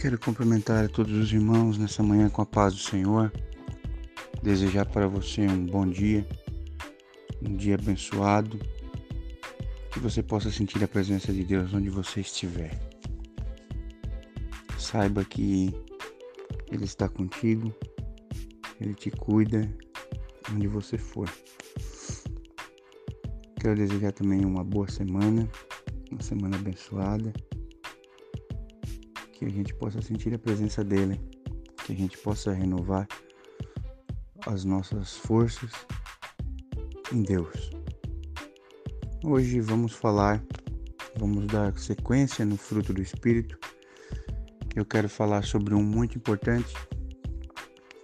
Quero cumprimentar a todos os irmãos nessa manhã com a paz do Senhor. Desejar para você um bom dia, um dia abençoado, que você possa sentir a presença de Deus onde você estiver. Saiba que Ele está contigo, Ele te cuida onde você for. Quero desejar também uma boa semana, uma semana abençoada que a gente possa sentir a presença dele, que a gente possa renovar as nossas forças em Deus. Hoje vamos falar, vamos dar sequência no fruto do Espírito. Eu quero falar sobre um muito importante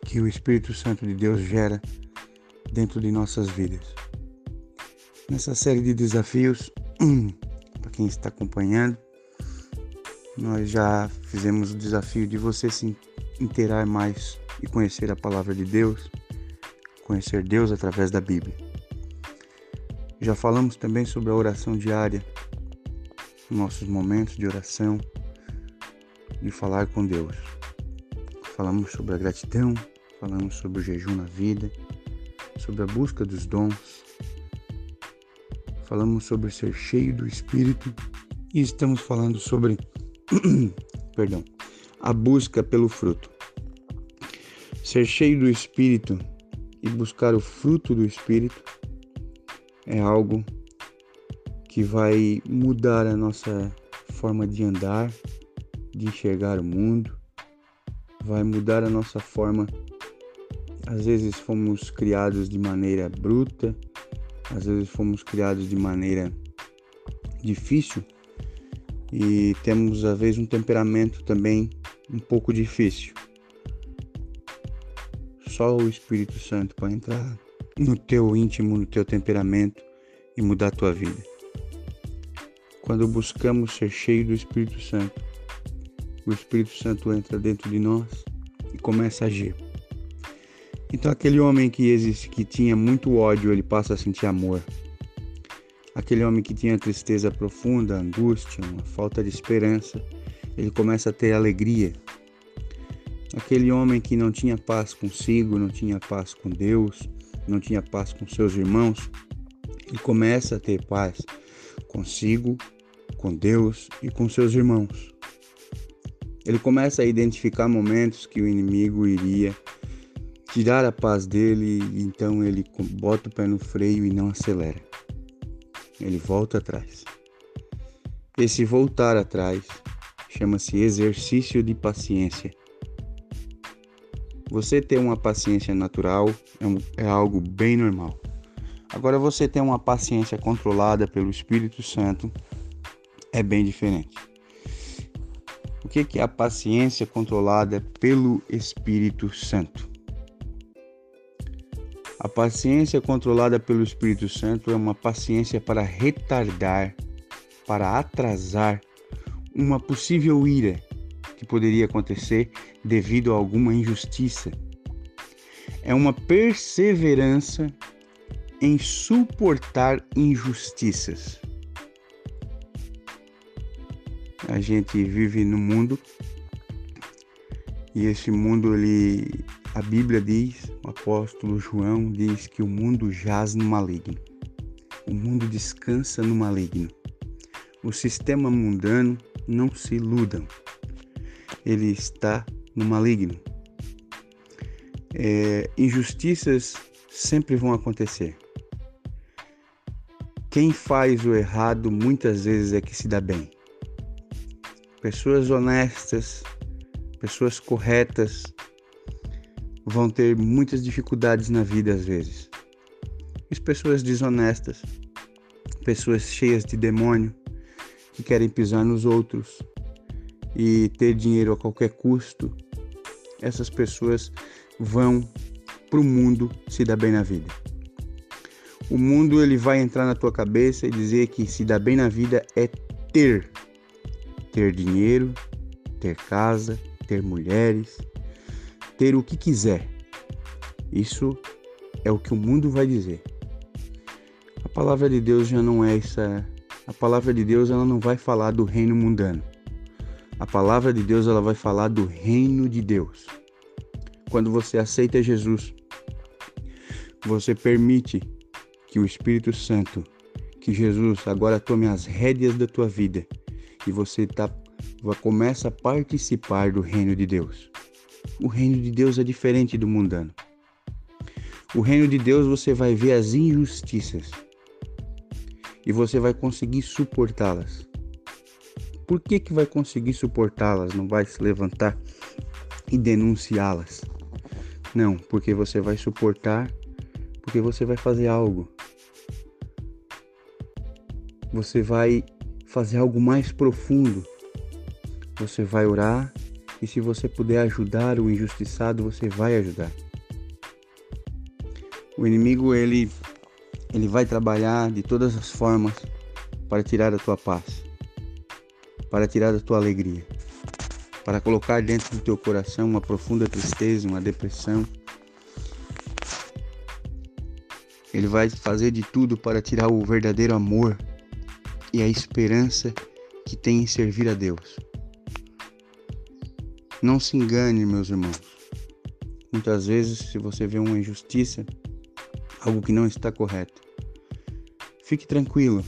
que o Espírito Santo de Deus gera dentro de nossas vidas. Nessa série de desafios, para quem está acompanhando, nós já fizemos o desafio de você se inteirar mais e conhecer a palavra de Deus, conhecer Deus através da Bíblia. Já falamos também sobre a oração diária, nossos momentos de oração, de falar com Deus. Falamos sobre a gratidão, falamos sobre o jejum na vida, sobre a busca dos dons, falamos sobre ser cheio do Espírito e estamos falando sobre perdão, a busca pelo fruto. Ser cheio do Espírito e buscar o fruto do Espírito é algo que vai mudar a nossa forma de andar, de enxergar o mundo, vai mudar a nossa forma. Às vezes fomos criados de maneira bruta, às vezes fomos criados de maneira difícil e temos às vezes um temperamento também um pouco difícil. Só o Espírito Santo para entrar no teu íntimo, no teu temperamento e mudar a tua vida. Quando buscamos ser cheio do Espírito Santo, o Espírito Santo entra dentro de nós e começa a agir. Então aquele homem que existe, que tinha muito ódio, ele passa a sentir amor. Aquele homem que tinha tristeza profunda, angústia, uma falta de esperança, ele começa a ter alegria. Aquele homem que não tinha paz consigo, não tinha paz com Deus, não tinha paz com seus irmãos, ele começa a ter paz consigo, com Deus e com seus irmãos. Ele começa a identificar momentos que o inimigo iria tirar a paz dele, então ele bota o pé no freio e não acelera ele volta atrás. Esse voltar atrás chama-se exercício de paciência. Você ter uma paciência natural é, um, é, algo bem normal. Agora, você ter uma paciência controlada pelo Espírito Santo é bem diferente. O que é a paciência controlada pelo Espírito Santo? A paciência controlada pelo Espírito Santo é uma paciência para retardar, para atrasar uma possível ira que poderia acontecer devido a alguma injustiça. É uma perseverança em suportar injustiças. A gente vive no mundo e esse mundo ele a Bíblia diz, o apóstolo João diz que o mundo jaz no maligno. O mundo descansa no maligno. O sistema mundano não se iludam. Ele está no maligno. É, injustiças sempre vão acontecer. Quem faz o errado muitas vezes é que se dá bem. Pessoas honestas, pessoas corretas, vão ter muitas dificuldades na vida às vezes. As pessoas desonestas, pessoas cheias de demônio, que querem pisar nos outros e ter dinheiro a qualquer custo, essas pessoas vão para o mundo se dar bem na vida. O mundo ele vai entrar na tua cabeça e dizer que se dar bem na vida é ter, ter dinheiro, ter casa, ter mulheres, ter o que quiser. Isso é o que o mundo vai dizer. A palavra de Deus já não é essa. A palavra de Deus ela não vai falar do reino mundano. A palavra de Deus ela vai falar do reino de Deus. Quando você aceita Jesus, você permite que o Espírito Santo, que Jesus agora tome as rédeas da tua vida e você tá, começa a participar do reino de Deus. O reino de Deus é diferente do mundano. O reino de Deus você vai ver as injustiças e você vai conseguir suportá-las. Por que que vai conseguir suportá-las? Não vai se levantar e denunciá-las? Não, porque você vai suportar, porque você vai fazer algo. Você vai fazer algo mais profundo. Você vai orar e se você puder ajudar o injustiçado, você vai ajudar. O inimigo ele ele vai trabalhar de todas as formas para tirar a tua paz, para tirar a tua alegria, para colocar dentro do teu coração uma profunda tristeza, uma depressão. Ele vai fazer de tudo para tirar o verdadeiro amor e a esperança que tem em servir a Deus. Não se engane, meus irmãos. Muitas vezes, se você vê uma injustiça, algo que não está correto, fique tranquilo.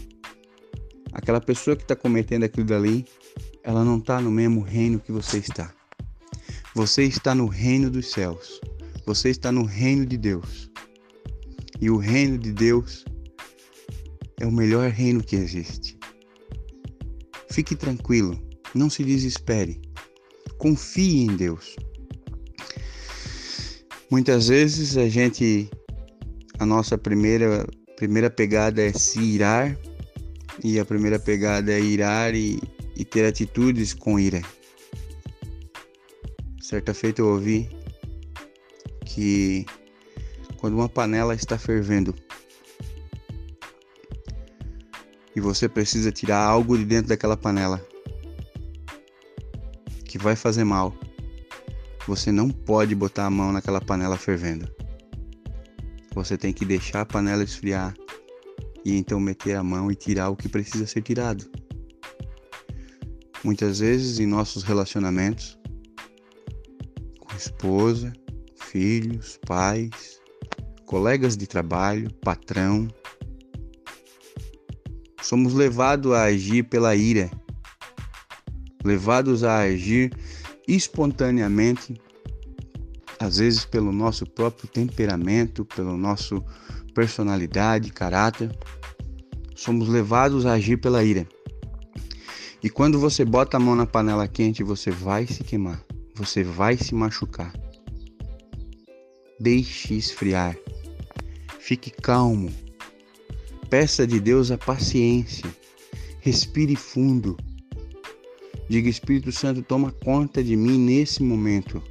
Aquela pessoa que está cometendo aquilo dali, ela não está no mesmo reino que você está. Você está no reino dos céus. Você está no reino de Deus. E o reino de Deus é o melhor reino que existe. Fique tranquilo, não se desespere. Confie em Deus. Muitas vezes a gente a nossa primeira primeira pegada é se irar e a primeira pegada é irar e, e ter atitudes com ira. Certa feita eu ouvi que quando uma panela está fervendo e você precisa tirar algo de dentro daquela panela, que vai fazer mal, você não pode botar a mão naquela panela fervendo. Você tem que deixar a panela esfriar e então meter a mão e tirar o que precisa ser tirado. Muitas vezes em nossos relacionamentos, com esposa, filhos, pais, colegas de trabalho, patrão, somos levados a agir pela ira levados a agir espontaneamente, às vezes pelo nosso próprio temperamento, pelo nosso personalidade, caráter, somos levados a agir pela ira. E quando você bota a mão na panela quente, você vai se queimar, você vai se machucar. Deixe esfriar. Fique calmo. Peça de Deus a paciência. Respire fundo. Diga, Espírito Santo, toma conta de mim nesse momento.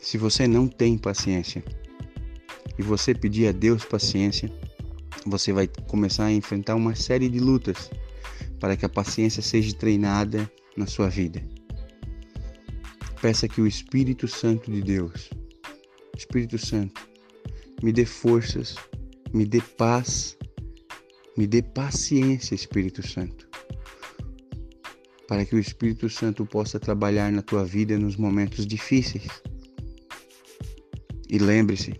Se você não tem paciência e você pedir a Deus paciência, você vai começar a enfrentar uma série de lutas para que a paciência seja treinada na sua vida. Peça que o Espírito Santo de Deus, Espírito Santo, me dê forças, me dê paz, me dê paciência, Espírito Santo para que o Espírito Santo possa trabalhar na tua vida nos momentos difíceis. E lembre-se,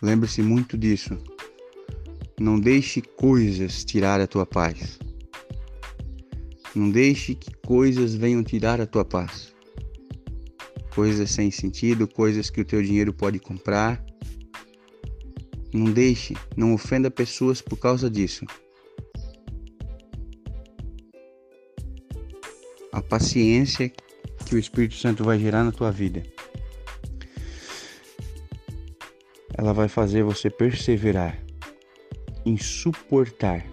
lembre-se muito disso. Não deixe coisas tirar a tua paz. Não deixe que coisas venham tirar a tua paz. Coisas sem sentido, coisas que o teu dinheiro pode comprar. Não deixe, não ofenda pessoas por causa disso. A paciência que o Espírito Santo vai gerar na tua vida. Ela vai fazer você perseverar em suportar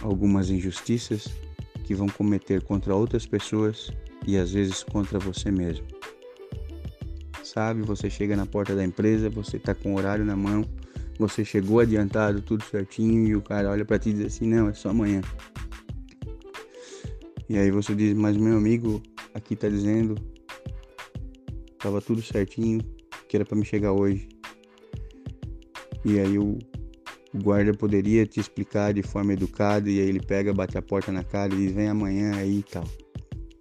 algumas injustiças que vão cometer contra outras pessoas e às vezes contra você mesmo. Sabe, você chega na porta da empresa, você tá com o horário na mão, você chegou adiantado, tudo certinho e o cara olha para ti e diz assim: "Não, é só amanhã". E aí você diz, mas meu amigo aqui tá dizendo tava tudo certinho, que era para me chegar hoje. E aí o, guarda poderia te explicar de forma educada e aí ele pega, bate a porta na cara e diz: vem amanhã aí e tal.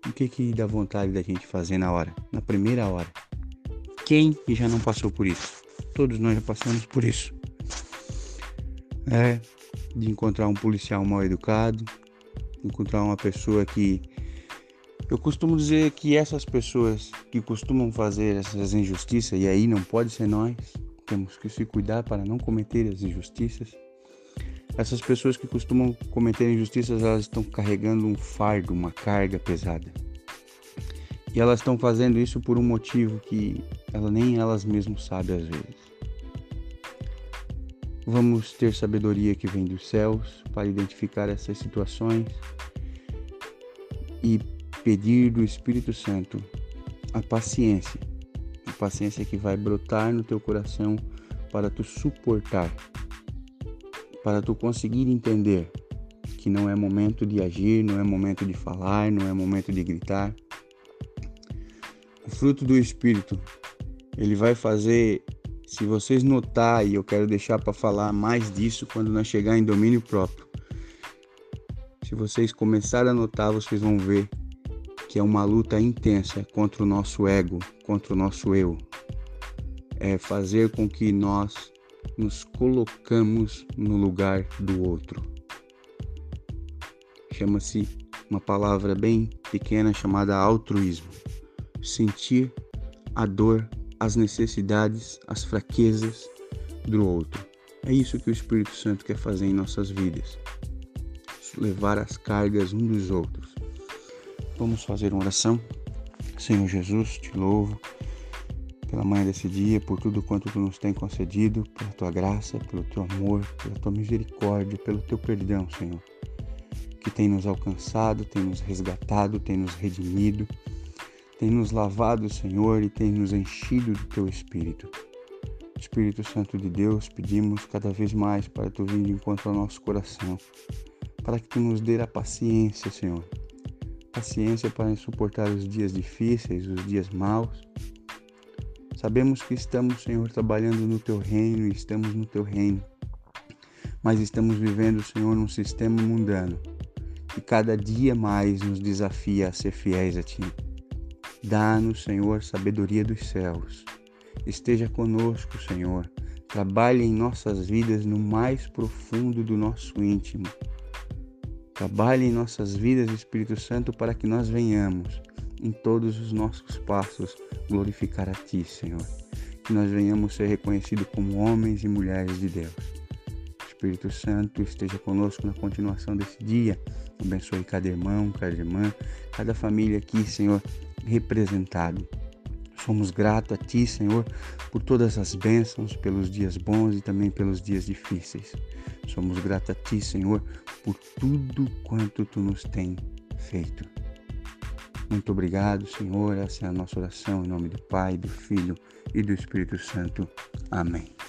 O que que dá vontade da gente fazer na hora? Na primeira hora. Quem já não passou por isso? Todos nós já passamos por isso. É de encontrar um policial mal educado, encontrar uma pessoa que eu costumo dizer que essas pessoas que costumam fazer essas injustiças, e aí não pode ser nós, temos que se cuidar para não cometer as injustiças. Essas pessoas que costumam cometer injustiças, elas estão carregando um fardo, uma carga pesada. E elas estão fazendo isso por um motivo que ela nem elas mesmas sabem às vezes. Vamos ter sabedoria que vem dos céus para identificar essas situações e pedir do Espírito Santo a paciência, a paciência que vai brotar no teu coração para tu suportar, para tu conseguir entender que não é momento de agir, não é momento de falar, não é momento de gritar. O fruto do Espírito, ele vai fazer se vocês notar, e eu quero deixar para falar mais disso quando nós chegar em domínio próprio. Se vocês começarem a notar, vocês vão ver que é uma luta intensa contra o nosso ego, contra o nosso eu. É fazer com que nós nos colocamos no lugar do outro. Chama-se uma palavra bem pequena chamada altruísmo. Sentir a dor as necessidades, as fraquezas do outro. É isso que o Espírito Santo quer fazer em nossas vidas. Levar as cargas um dos outros. Vamos fazer uma oração. Senhor Jesus, te louvo pela manhã desse dia, por tudo quanto tu nos tem concedido, pela tua graça, pelo teu amor, pela tua misericórdia, pelo teu perdão, Senhor, que tem nos alcançado, tem nos resgatado, tem nos redimido tem nos lavado, Senhor, e tem nos enchido do teu Espírito. Espírito Santo de Deus, pedimos cada vez mais para tu vir de encontro ao nosso coração, para que tu nos dê a paciência, Senhor. Paciência para suportar os dias difíceis, os dias maus. Sabemos que estamos, Senhor, trabalhando no teu reino e estamos no teu reino, mas estamos vivendo, Senhor, num sistema mundano que cada dia mais nos desafia a ser fiéis a ti. Dá-nos, Senhor, sabedoria dos céus. Esteja conosco, Senhor. Trabalhe em nossas vidas no mais profundo do nosso íntimo. Trabalhe em nossas vidas, Espírito Santo, para que nós venhamos, em todos os nossos passos, glorificar a Ti, Senhor. Que nós venhamos ser reconhecidos como homens e mulheres de Deus. Espírito Santo esteja conosco na continuação desse dia. Abençoe cada irmão, cada irmã, cada família aqui, Senhor, representado. Somos gratos a Ti, Senhor, por todas as bênçãos, pelos dias bons e também pelos dias difíceis. Somos gratos a Ti, Senhor, por tudo quanto Tu nos tem feito. Muito obrigado, Senhor. Essa é a nossa oração em nome do Pai, do Filho e do Espírito Santo. Amém.